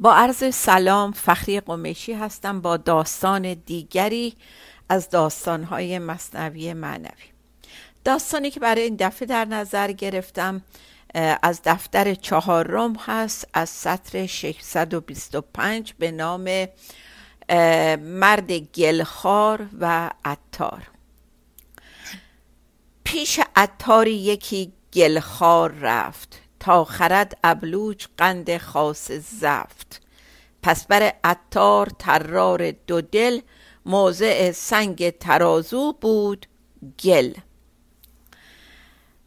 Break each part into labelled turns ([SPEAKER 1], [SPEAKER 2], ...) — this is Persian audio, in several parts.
[SPEAKER 1] با عرض سلام فخری قمیشی هستم با داستان دیگری از داستانهای مصنوی معنوی. داستانی که برای این دفعه در نظر گرفتم از دفتر چهارم هست از سطر 625 به نام مرد گلخار و عطار. پیش عطاری یکی گلخار رفت. تا خرد ابلوج قند خاص زفت. پس بر عطار ترار دو دل موضع سنگ ترازو بود گل.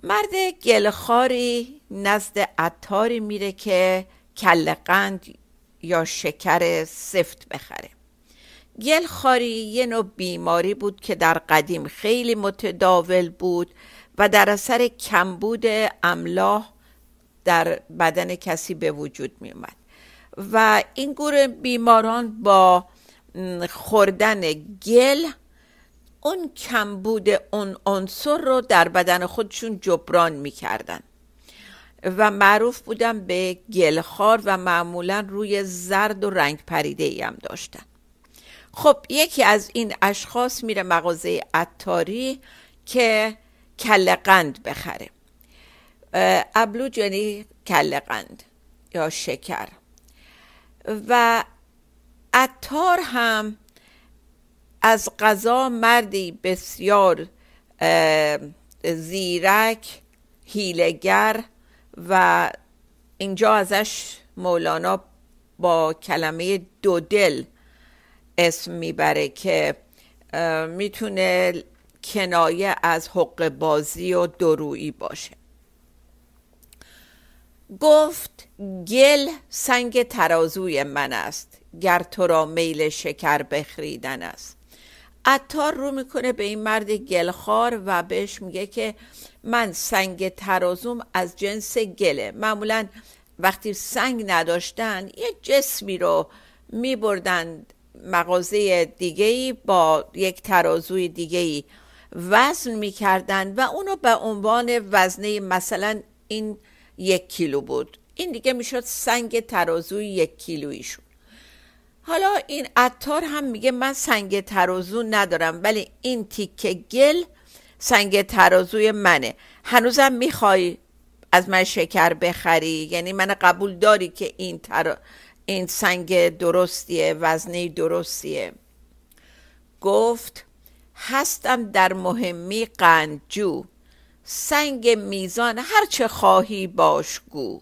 [SPEAKER 1] مرد گلخاری نزد عطاری میره که کل قند یا شکر سفت بخره. گلخاری یه نوع بیماری بود که در قدیم خیلی متداول بود و در اثر کمبود املاح در بدن کسی به وجود می اومد و این گروه بیماران با خوردن گل اون کمبود اون عنصر رو در بدن خودشون جبران می‌کردن. و معروف بودن به گلخار و معمولا روی زرد و رنگ پریده ای هم داشتن. خب یکی از این اشخاص میره مغازه عطاری که کل قند بخره. ابلوج یعنی کل قند یا شکر. و عطار هم از غذا مردی بسیار زیرک هیلگر و اینجا ازش مولانا با کلمه دودل اسم می‌بره که می‌تونه کنایه از حق بازی و درویی باشه. گفت گل سنگ ترازوی من است گر تو را میل شکر بخریدن است. عطار رو می‌کنه به این مرد گلخار و بهش میگه که من سنگ ترازوم از جنس گله. معمولا وقتی سنگ نداشتن یه جسمی رو میبردن مغازه دیگهی با یک ترازوی دیگهی وزن می‌کردن و اونو به عنوان وزنه مثلا این یک کیلو بود. این دیگه می‌شد سنگ ترازوی یک کیلویشون. حالا این عطار هم میگه من سنگ ترازو ندارم ولی این تیکه گل سنگ ترازوی منه. هنوزم می‌خوای از من شکر بخری؟ یعنی من قبول داری که این, تر... این سنگ درستیه وزنه درستیه؟ گفت هستم در مهمی قنجو. سنگ میزان هرچه خواهی باش گو.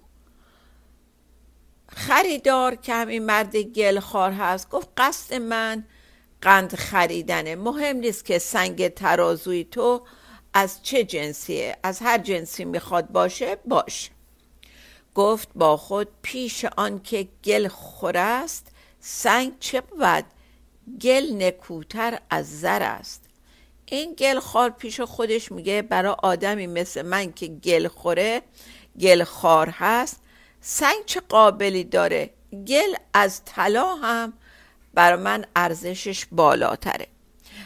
[SPEAKER 1] خریدار که همین مرد گلخوار هست گفت قصد من قند خریدنه. مهم نیست که سنگ ترازوی تو از چه جنسیه از هر جنسی می‌خواد باشه باش. گفت با خود پیش آن که گل خور است سنگ چه بود؟ گل نکوتر از زر است. این گل خار پیش خودش میگه برای آدمی مثل من که گل خوره گل خار هست سنگ چه قابلی داره؟ گل از طلا هم بر من ارزشش بالاتره.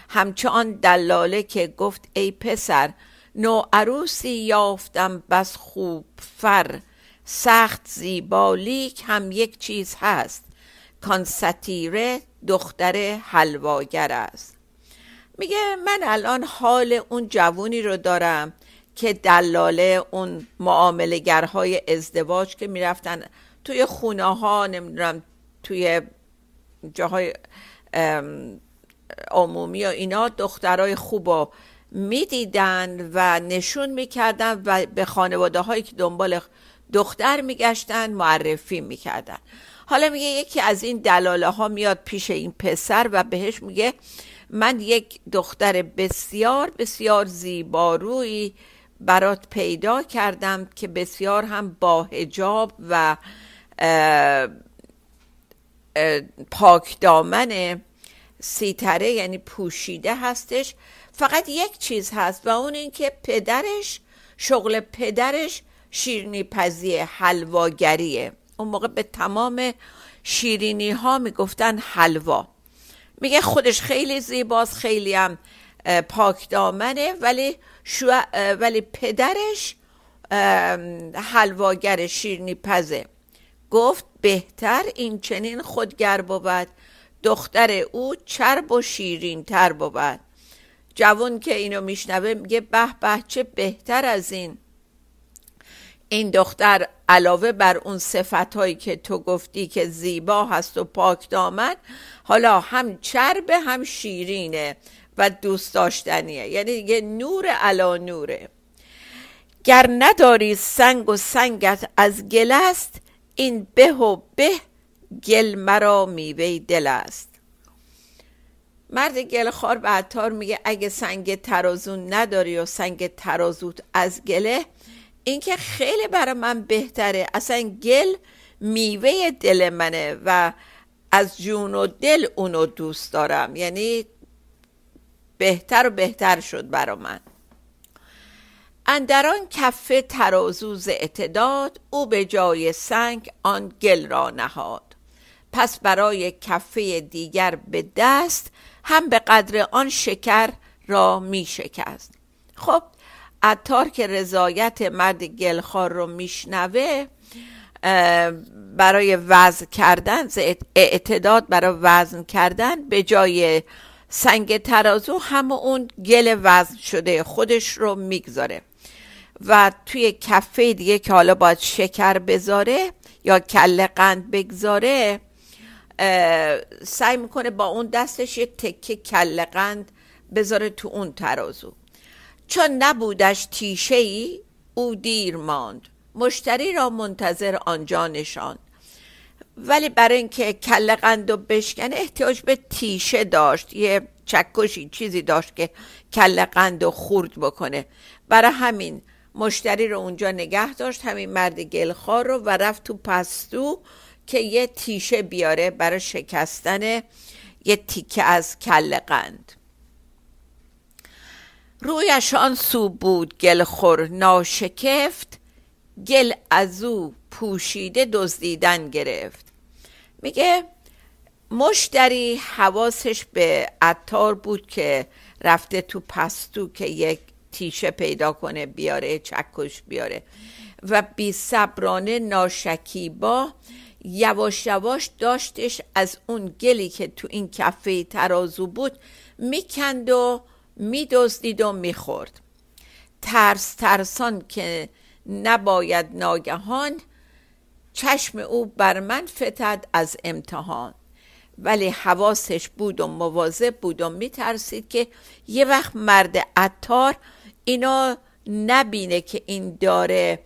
[SPEAKER 1] همچنان دلاله که گفت ای پسر نو عروسی یافتم بس خوب فر. سخت زیبا لیک هم یک چیز هست کان ستیره دختر حلواگر است. میگه من الان حال اون جوونی رو دارم که دلاله اون معاملگرهای ازدواج که می‌رفتن توی خونه ها نمی‌دونم توی جاهای عمومی و اینا دخترای خوب رو می‌دیدن و نشون می‌کردن و به خانواده هایی که دنبال دختر میگشتن معرفی می‌کردن. حالا میگه یکی از این دلاله ها میاد پیش این پسر و بهش میگه من یک دختر بسیار بسیار زیبارویی برات پیدا کردم که بسیار هم با هجاب و پاک دامن سیتره یعنی پوشیده هستش. فقط یک چیز هست و اون اینکه پدرش شغل پدرش شیرینی پزی حلواگریه. اون موقع به تمام شیرینی ها می‌گفتن حلوا. میگه خودش خیلی زیباست خیلی هم پاک دامنه ولی, ولی پدرش حلواگر شیرنی پزه. گفت بهتر این چنین خودگر بود. دختر او چرب و شیرین تر بود. جوان که اینو میشنوه میگه به به چه بهتر از این. این دختر علاوه بر اون صفت هایی که تو گفتی که زیبا هست و پاک دامن حالا هم چربه هم شیرینه و دوست داشتنیه. یعنی دیگه نور علا نوره. گر نداری سنگ و سنگت از گل است این به و به گل مرا میوه دل است. مرد گلخوار به عطار میگه اگه سنگ ترازون نداری و سنگ ترازوت از گله این که خیلی برای من بهتره. اصلا گل میوه دل منه و از جون و دل اونو دوست دارم. یعنی بهتر و بهتر شد برا من. اندران کفه ترازوز اعتداد او به جای سنگ آن گل را نهاد. پس برای کفه دیگر به دست هم به قدر آن شکر را می شکست خب اتار که رضایت مرد گلخار رو میشنوه برای وزن کردن اعتداد برای وزن کردن به جای سنگ ترازو هم اون گل وزن شده خودش رو می‌گذاره. و توی کفه دیگه که حالا باید شکر بذاره یا کل قند بگذاره سعی می‌کنه با اون دستش یه تکه کل قند بذاره تو اون ترازو. چون نبودش تیشه ای او دیر ماند. مشتری را منتظر آنجا نشان ولی برای اینکه کل قند و بشکنه احتیاج به تیشه داشت یه چکشی چیزی داشت که کل قند و خورد بکنه. برای همین مشتری رو اونجا نگه داشت همین مرد گلخار رو و رفت تو پستو که یه تیشه بیاره برای شکستن یه تیکه از کل قند. رویش آن سو بود گل خور ناشکفت گل از او پوشیده دزدیدن گرفت. میگه مشتری حواسش به عطار بود که رفته تو پستو که یک تیشه پیدا کنه بیاره چکش بیاره. و بی صبرانه ناشکیبا یواش یواش داشتش از اون گلی که تو این کفه ترازو بود می‌کند و میدزدید و می‌خورد. ترس ترسان که نباید ناگهان چشم او بر من فتد از امتحان. ولی حواسش بود و مواظب بود و میترسید که یه وقت مرد عطار اینا نبینه که این داره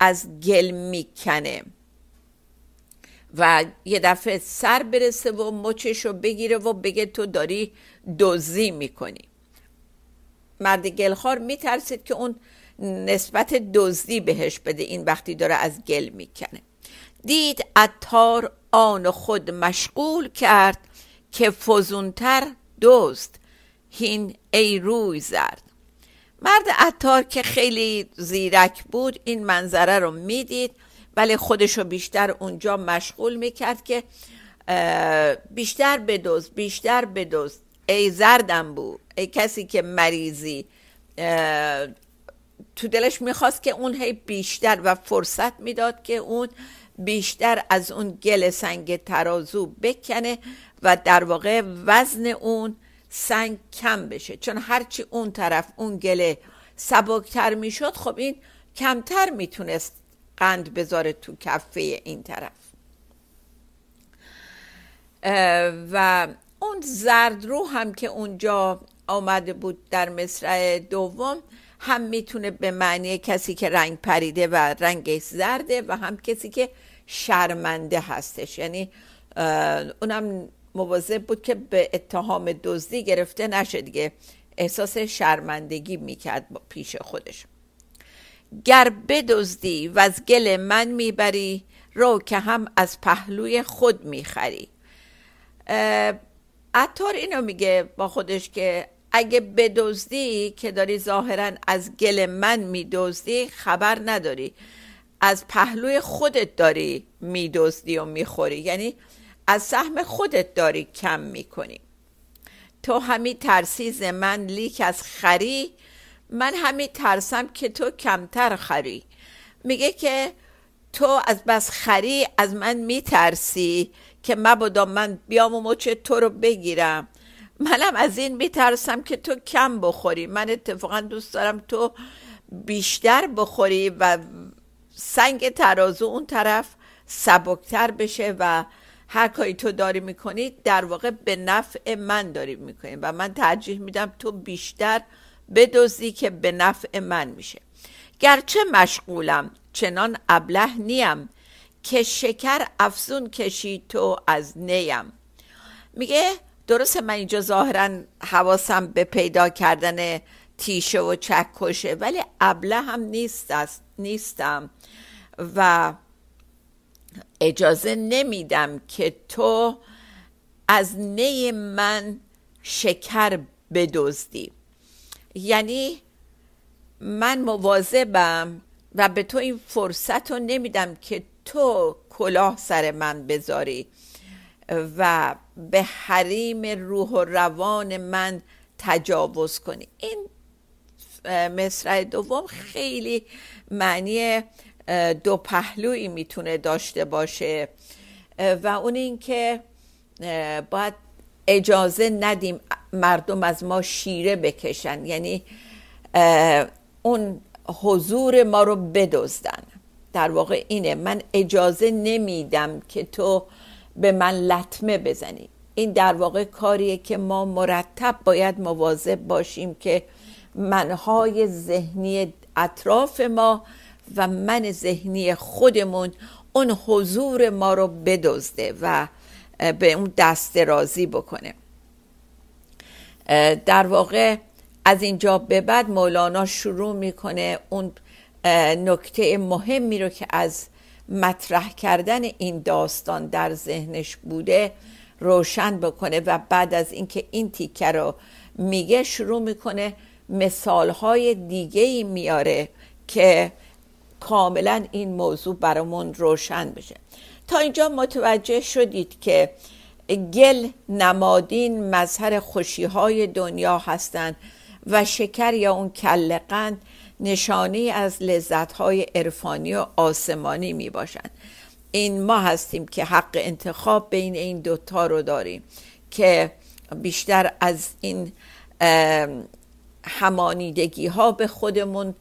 [SPEAKER 1] از گل می‌کنه. و یه دفعه سر برسه و مچش رو بگیره و بگه تو داری دوزی می‌کنی. مرد گلخار میترسید که اون نسبت دزدی بهش بده. این وقتی داره از گل می‌کنه. دید اتار آن خود مشغول کرد که فزونتر دزد. هین ای روی زرد. مرد اتار که خیلی زیرک بود این منظره رو می‌دید ولی خودش رو بیشتر اونجا مشغول می‌کرد که بیشتر بدوز بیشتر بدوز ای زردم بود. کسی که مریضی تو دلش می‌خواست که اون هی بیشتر و فرصت می‌داد که اون بیشتر از اون گل سنگ ترازو بکنه و در واقع وزن اون سنگ کم بشه. چون هرچی اون طرف اون گله سبکتر می‌شد خب این کمتر می‌تونست قند بذاره تو کفه این طرف. و اون زرد رو هم که اونجا آمده بود در مصرع دوم هم می‌تونه به معنی کسی که رنگ پریده و رنگش زرده و هم کسی که شرمنده هستش. یعنی اونم مواظب بود که به اتهام دزدی گرفته نشه دیگه. احساس شرمندگی می‌کرد پیش خودش. گر بدزدی و از گل من می‌بری رو که هم از پهلوی خود می‌خری. عطار اینو میگه با خودش که اگه بدزدی که داری ظاهرا از گل من میدزدی خبر نداری. از پهلوی خودت داری میدزدی و می‌خوری. یعنی از سهم خودت داری کم می‌کنی. تو همی ترسیز من لیک از خری من همی ترسم که تو کمتر خری. میگه که تو از بس خری از من میترسی که مبادا من بیام و مچ تو رو بگیرم. منم از این میترسم که تو کم بخوری. من اتفاقا دوست دارم تو بیشتر بخوری و سنگ ترازو اون طرف سبکتر بشه و هر کاری تو داری می‌کنی در واقع به نفع من داری می‌کنی و من ترجیح میدم تو بیشتر بدوزی که به نفع من میشه. گرچه مشغولم چنان ابله نیم که شکر افزون کشی تو از نیم. میگه درست من اینجا ظاهرا حواسم به پیدا کردن تیشه و چکشه ولی ابله هم نیست است نیستم و اجازه نمیدم که تو از نی من شکر بدزدی. یعنی من مواظبم و به تو این فرصت رو نمیدم که تو کلاه سر من بذاری و به حریم روح و روان من تجاوز کنی. این مصرع دوم خیلی معنی دو پهلویی می‌تونه داشته باشه. و اون اینکه باید اجازه ندیم مردم از ما شیره بکشن. یعنی اون حضور ما رو بدزدن. در واقع اینه. من اجازه نمیدم که تو به من لطمه بزنی. این در واقع کاریه که ما مرتب باید مواظب باشیم که منهای ذهنی اطراف ما و من ذهنی خودمون اون حضور ما رو بدزده و به اون دست رازی بکنه. در واقع از اینجا به بعد مولانا شروع می‌کنه اون نکته مهمی رو که از مطرح کردن این داستان در ذهنش بوده روشن بکنه و بعد از اینکه این تیکه رو میگه شروع می‌کنه مثالهای دیگه ای میاره که کاملا این موضوع برامون روشن بشه. تا اینجا متوجه شدید که گل نمادین مظهر خوشی های دنیا هستند و شکر یا اون کل نشانی از لذت های عرفانی و آسمانی می باشند این ما هستیم که حق انتخاب بین این دوتا رو داریم که بیشتر از این همانیدگی ها به خودمون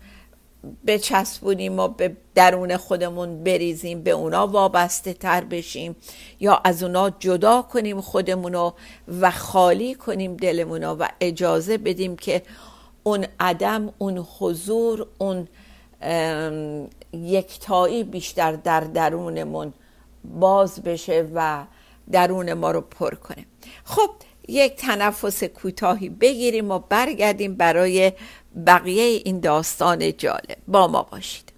[SPEAKER 1] بچسبونیم و به درون خودمون بریزیم به اونا وابسته تر بشیم یا از اونا جدا کنیم خودمونو و خالی کنیم دلمونو و اجازه بدیم که اون عدم اون حضور اون یکتایی بیشتر در درونمون باز بشه و درون ما رو پر کنه. خب یک تنفس کوتاهی بگیریم و برگردیم برای بقیه این داستان جالب. با ما باشید.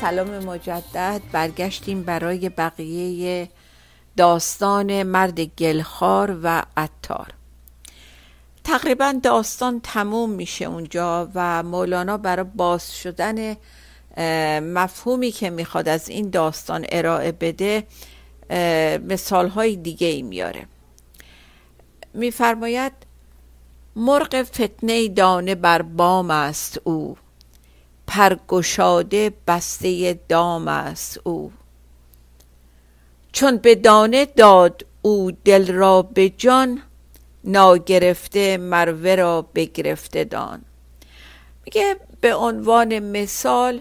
[SPEAKER 1] سلام مجدد. برگشتیم برای بقیه داستان مرد گلخار و عطار. تقریبا داستان تموم میشه اونجا و مولانا برای باز شدن مفهومی که می‌خواد از این داستان ارائه بده مثال های دیگه ای میاره. میفرماید مرغ فتنه دانه بر بام است او. پرگشاده بسته دام است او. چون به دانه داد او دل را به جان ناگرفته مروه را بگرفته دان. میگه به عنوان مثال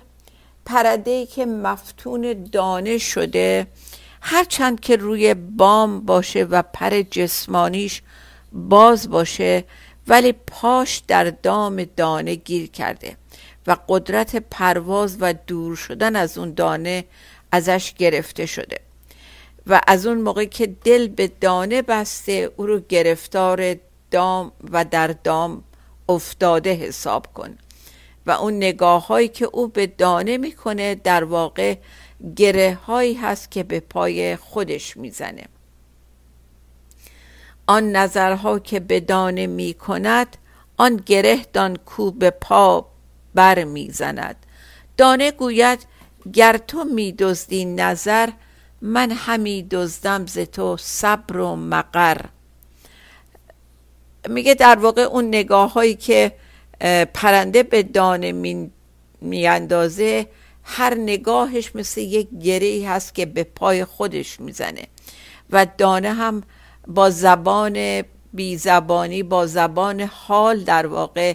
[SPEAKER 1] پرده که مفتون دانه شده هرچند که روی بام باشه و پر جسمانیش باز باشه ولی پاش در دام دانه گیر کرده. و قدرت پرواز و دور شدن از اون دانه ازش گرفته شده. و از اون موقع که دل به دانه بسته او رو گرفتار دام و در دام افتاده حساب کن. و اون نگاه هایی که او به دانه می‌کنه در واقع گره هایی هست که به پای خودش می‌زنه. آن نظرها که به دانه می کند آن گره دان کو به پا بر می‌زند دانه گوید گر تو می دزدی نظر من همی دزدم ز تو صبر و مقر. میگه در واقع اون نگاه هایی که پرنده به دانه می میاندازه هر نگاهش مثل یک گره هست که به پای خودش می‌زنه. و دانه هم با زبان بی زبانی با زبان حال در واقع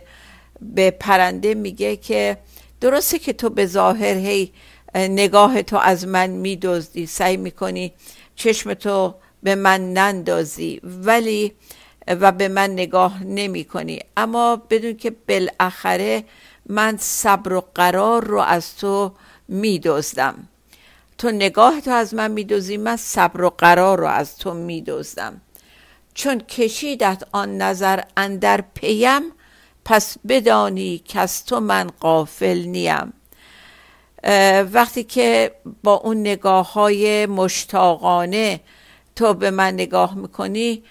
[SPEAKER 1] به پرنده میگه که درسته که تو به ظاهر هی نگاه تو از من میدزدی سعی می‌کنی چشم تو به من نندازی ولی و به من نگاه نمی کنی اما بدون که بالاخره من صبر و قرار رو از تو میدزدم. تو نگاه تو از من میدوزی من صبر و قرار رو از تو میدزدم. چون کشیدت آن نظر اندر پیم پس بدانی که از تو من قافل نیم. وقتی که با اون نگاه های مشتاقانه تو به من نگاه می‌کنی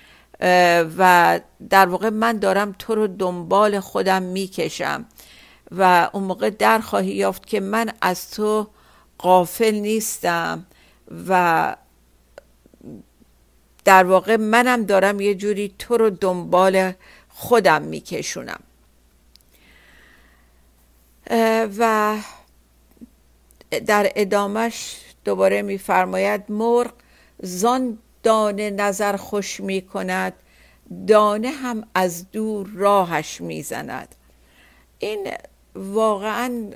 [SPEAKER 1] و در واقع من دارم تو رو دنبال خودم می‌کشم و اون موقع در خواهی یافت که من از تو قافل نیستم و در واقع منم دارم یه جوری تو رو دنبال خودم میکشونم. و در ادامش دوباره میفرماید مرغ زان دانه نظر خوش می کند دانه هم از دور راهش می‌زند. این واقعا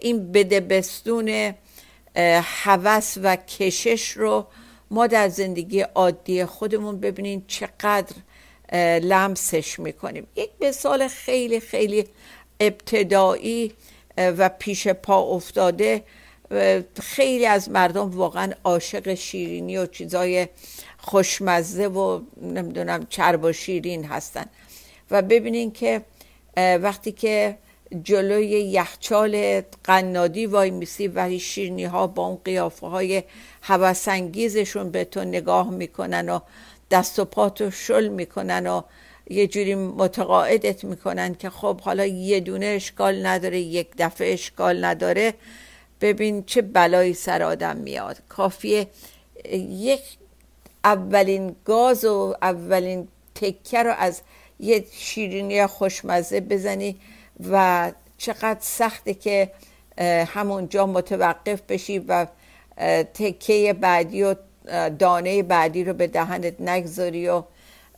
[SPEAKER 1] این بدبستون هوس و کشش رو ما در زندگی عادی خودمون ببینین چقدر لمسش می‌کنیم. یک مثال خیلی خیلی ابتدایی و پیش پا افتاده. خیلی از مردم واقعا عاشق شیرینی و چیزای خوشمزه و نمی‌دونم چرب و شیرین هستن. و ببینین که وقتی که جلوی یخچال قنادی وای میسی و شیرنی ها با اون قیافه های هوسانگیزشون به تو نگاه می‌کنن و دست و پاتو شل می‌کنن و یه جوری متقاعدت می‌کنن که خب حالا یه دونه اشکال نداره یک دفعه اشکال نداره. ببین چه بلایی سر آدم میاد. کافیه یک اولین گاز و اولین تکه رو از یه شیرینی خوشمزه بزنی و چقدر سخته که همونجا متوقف بشی و تکه بعدی و دانه بعدی رو به دهنت نگذاری و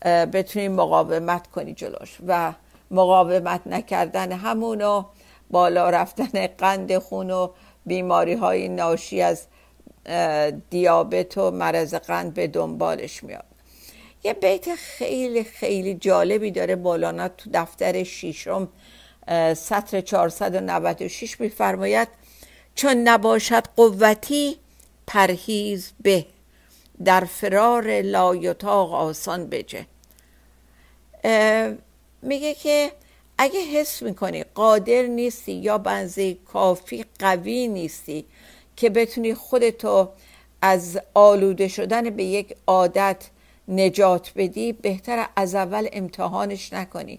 [SPEAKER 1] بتونی مقاومت کنی جلوش و مقاومت نکردن همونو بالا رفتن قند خون و بیماری های ناشی از دیابت و مرض قند به دنبالش میاد. یه بیت خیلی خیلی جالبی داره بالانا تو دفتر شیشم سطر 496 میفرماید چون نباشد قوتی پرهیز به در فرار لایتاق آسان بجه. میگه که اگه حس می‌کنی قادر نیستی یا بنزه کافی قوی نیستی که بتونی خودتو از آلوده شدن به یک عادت نجات بدی بهتر از اول امتحانش نکنی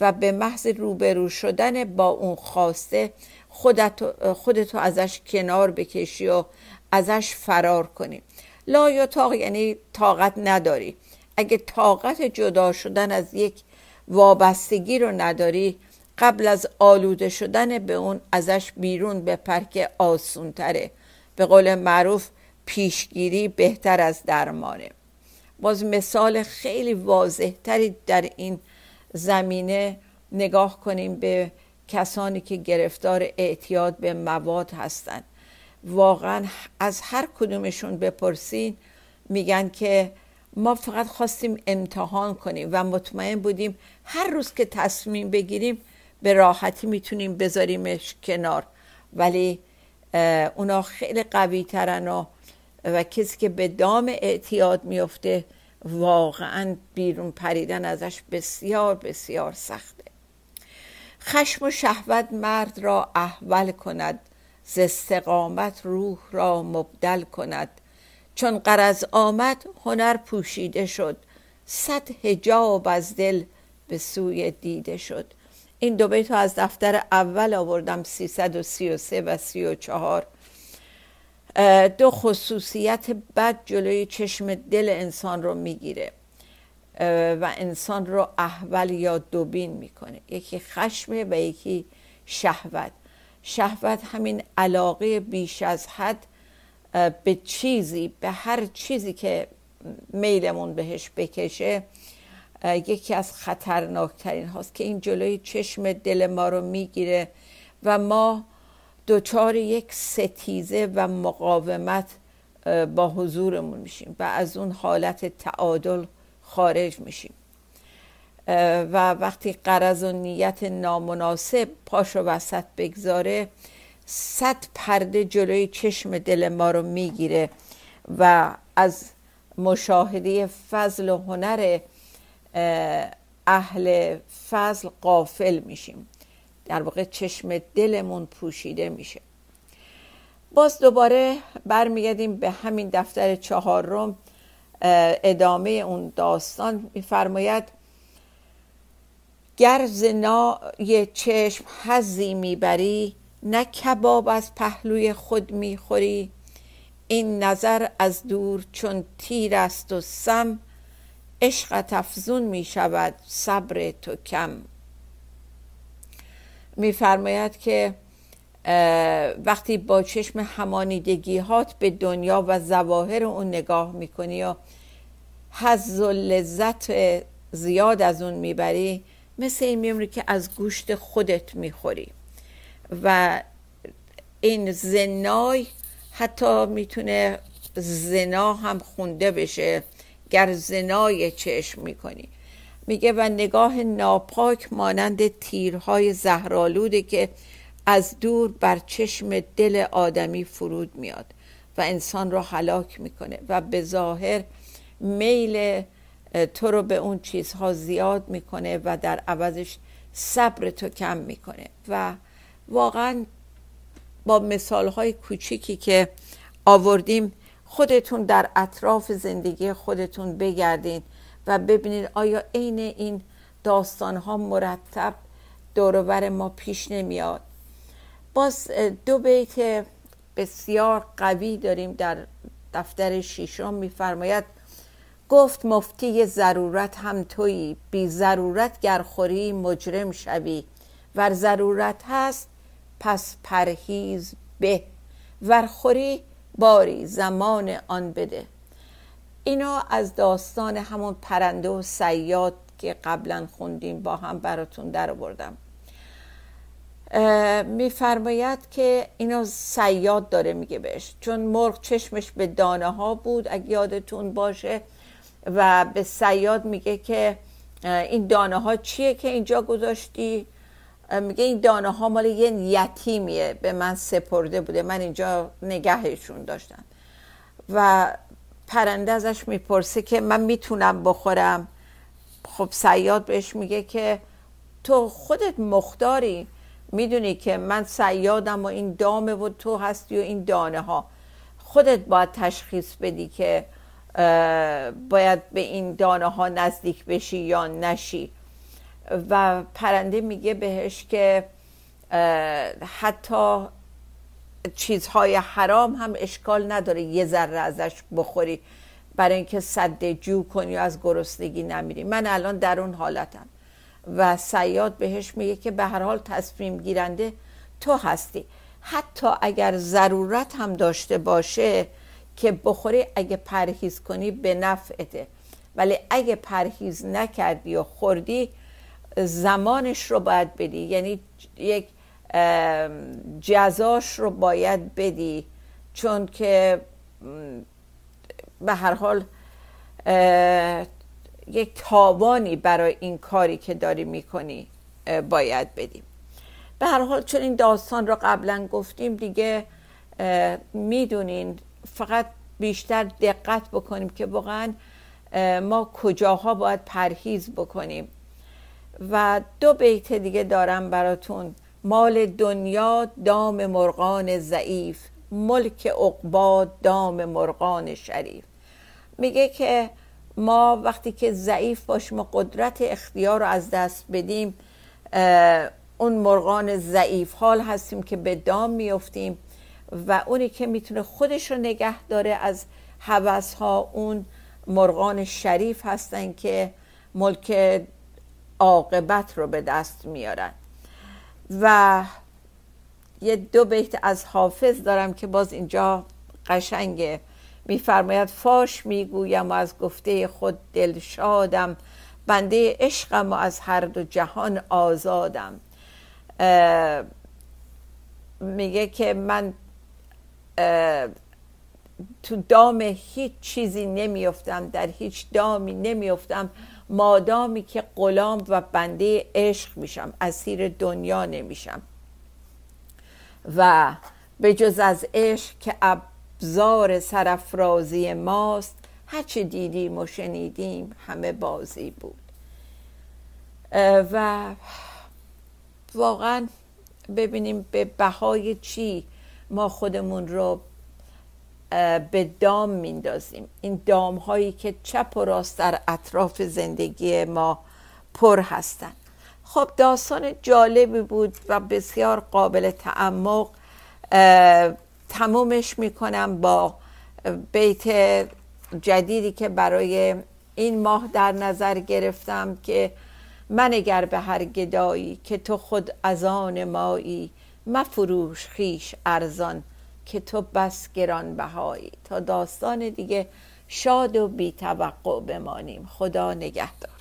[SPEAKER 1] و به محض روبرو شدن با اون خواسته خودتو, خودتو ازش کنار بکشی و ازش فرار کنی. لا یا یعنی طاقت نداری. اگه طاقت جدا شدن از یک وابستگی رو نداری قبل از آلوده شدن به اون ازش بیرون بپر که آسون تره به قول معروف پیشگیری بهتر از درمانه. باز مثال خیلی واضح تری در این زمینه نگاه کنیم به کسانی که گرفتار اعتیاد به مواد هستند واقعا از هر کدومشون بپرسین میگن که ما فقط خواستیم امتحان کنیم و مطمئن بودیم هر روز که تصمیم بگیریم به راحتی می‌تونیم بذاریمش کنار. ولی اونا خیلی قوی ترن و, و کسی که به دام اعتیاد میفته واقعا بیرون پریدن ازش بسیار بسیار سخته. خشم و شهوت مرد را احول کند ز استقامت روح را مبدل کند. چون قرض آمد هنر پوشیده شد. صد هجاب از دل به سوی دیده شد. این دو بیت از دفتر اول آوردم 333 و 34 دو خصوصیت بد جلوی چشم دل انسان رو می‌گیره. و انسان رو احول یا دوبین می‌کنه. یکی خشمه و یکی شهوت. شهوت همین علاقه بیش از حد به چیزی به هر چیزی که میلمون بهش بکشه یکی از خطرناکترین هاست که این جلوی چشم دل ما رو می‌گیره و ما دچار یک ستیزه و مقاومت با حضورمون میشیم و از اون حالت تعادل خارج میشیم. و وقتی قرض و نیت نامناسب پاش و وسط بگذاره صد پرده جلوی چشم دل ما رو می‌گیره و از مشاهده فضل و هنر اهل فضل قافل میشیم. در واقع چشم دلمون پوشیده میشه. باز دوباره برمیگردیم به همین دفتر چهارم ادامه اون داستان. میفرماید گر زنای چشم حزی می‌بری نه کباب از پهلوی خود می‌خوری. این نظر از دور چون تیر است و سم عشقت افزون می شود صبر تو کم. میفرماید که وقتی با چشم همانیدگی هات به دنیا و زواهر اون نگاه می‌کنی یا حز و لذت زیاد از اون می‌بری مثل این میمونی که از گوشت خودت می‌خوری. و این زنای حتی می‌تونه زنا هم خونده بشه گر زنای چشم می‌کنی. میگه و نگاه ناپاک مانند تیرهای زهرالوده که از دور بر چشم دل آدمی فرود میاد و انسان را هلاک می‌کنه و به ظاهر میل تو رو به اون چیزها زیاد می‌کنه و در عوضش صبر تو کم می‌کنه. و واقعا با مثال های کوچیکی که آوردیم خودتون در اطراف زندگی خودتون بگردین و ببینید آیا عین این داستان ها مرتب دورور ما پیش نمیاد. باز دو بیت بسیار قوی داریم در دفتر شیشم میفرماید گفت مفتی ضرورت هم تویی بی ضرورت گرخوری مجرم شوی. ور ضرورت هست پس پرهیز به. ورخوری باری زمان آن بده. اینا از داستان همون پرنده و سیاد که قبلا خوندیم با هم براتون در بردم میفرماید که اینو سیاد داره میگه بهش. چون مرغ چشمش به دانه ها بود اگه یادتون باشه. و به سیاد میگه که این دانه ها چیه که اینجا گذاشتی؟ میگه این دانه ها مال یه یتیمیه به من سپرده بوده. من اینجا نگهشون داشتم. و پرنده ازش می‌پرسه که من می‌تونم بخورم. خب سیاد بهش میگه که تو خودت مختاری. می‌دونی که من سیادم و این دامه و تو هستی و این دانه ها خودت باید تشخیص بدی که باید به این دانه ها نزدیک بشی یا نشی. و پرنده میگه بهش که حتی چیزهای حرام هم اشکال نداره یه ذره ازش بخوری برای اینکه صد جو کنی و از گرسنگی نمیری. من الان در اون حالتم. و سیاد بهش میگه که به هر حال تصمیم گیرنده تو هستی. حتی اگر ضرورت هم داشته باشه که بخوری اگه پرهیز کنی به نفعته. ولی اگه پرهیز نکردی و خوردی زمانش رو باید بدی. یعنی یک جزاش رو باید بدی. چون که به هر حال یک تاوانی برای این کاری که داری می‌کنی باید بدیم به هر حال چون این داستان رو قبلا گفتیم دیگه می‌دونین فقط بیشتر دقت بکنیم که واقعا ما کجاها باید پرهیز بکنیم. و دو بیت دیگه دارم براتون. مال دنیا دام مرغان ضعیف ملک عقبا دام مرغان شریف. میگه که ما وقتی که ضعیف باشیم و قدرت اختیار رو از دست بدیم اون مرغان ضعیف حال هستیم که به دام میفتیم و اونی که می‌تونه خودش رو نگه داره از حوث ها اون مرغان شریف هستن که ملک عاقبت رو به دست میارن. و یه دو بیت از حافظ دارم که باز اینجا قشنگه. میفرماید فاش می‌گویم و از گفته خود دل شادم بنده عشقم و از هر دو جهان آزادم. میگه که من تو دام هیچ چیزی نمیافتم در هیچ دامی نمیافتم. مادامی که غلام و بنده عشق میشم اسیر دنیا نمیشم. و به جز از عشق که ابزار سرفرازی ماست هرچه دیدیم و شنیدیم همه بازی بود. و واقعا ببینیم به بهای چی ما خودمون رو به دام میندازیم این دام هایی که چپ و راست در اطراف زندگی ما پر هستند خب داستان جالبی بود و بسیار قابل تعمق. تمومش می‌کنم با بیت جدیدی که برای این ماه در نظر گرفتم که من اگر به هر گدایی که تو خود از آن مایی مفروش خیش ارزان. که تو بس گران بهایی تا داستان دیگه شاد و بی توقع بمانیم. خدا نگهدار.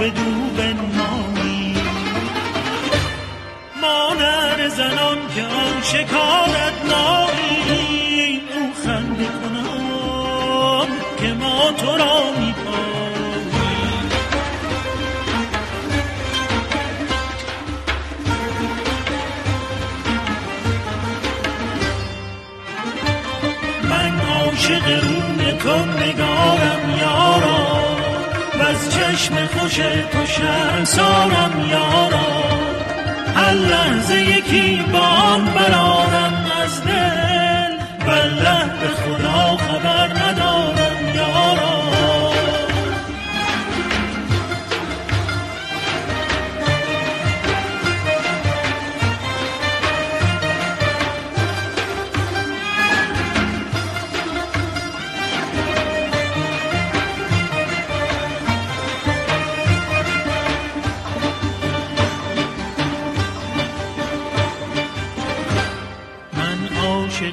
[SPEAKER 2] بدو بنمایی. مادر زنان که آن شکارت نایی. او خنده کنم که ما تو را من عاشق رون تو نگارم یارا. چشم خوش تو سارم یارا. هر لحظه یکی بان برارم از دل. والله به خدا خبر ندارم.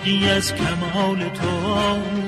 [SPEAKER 2] از کمال تو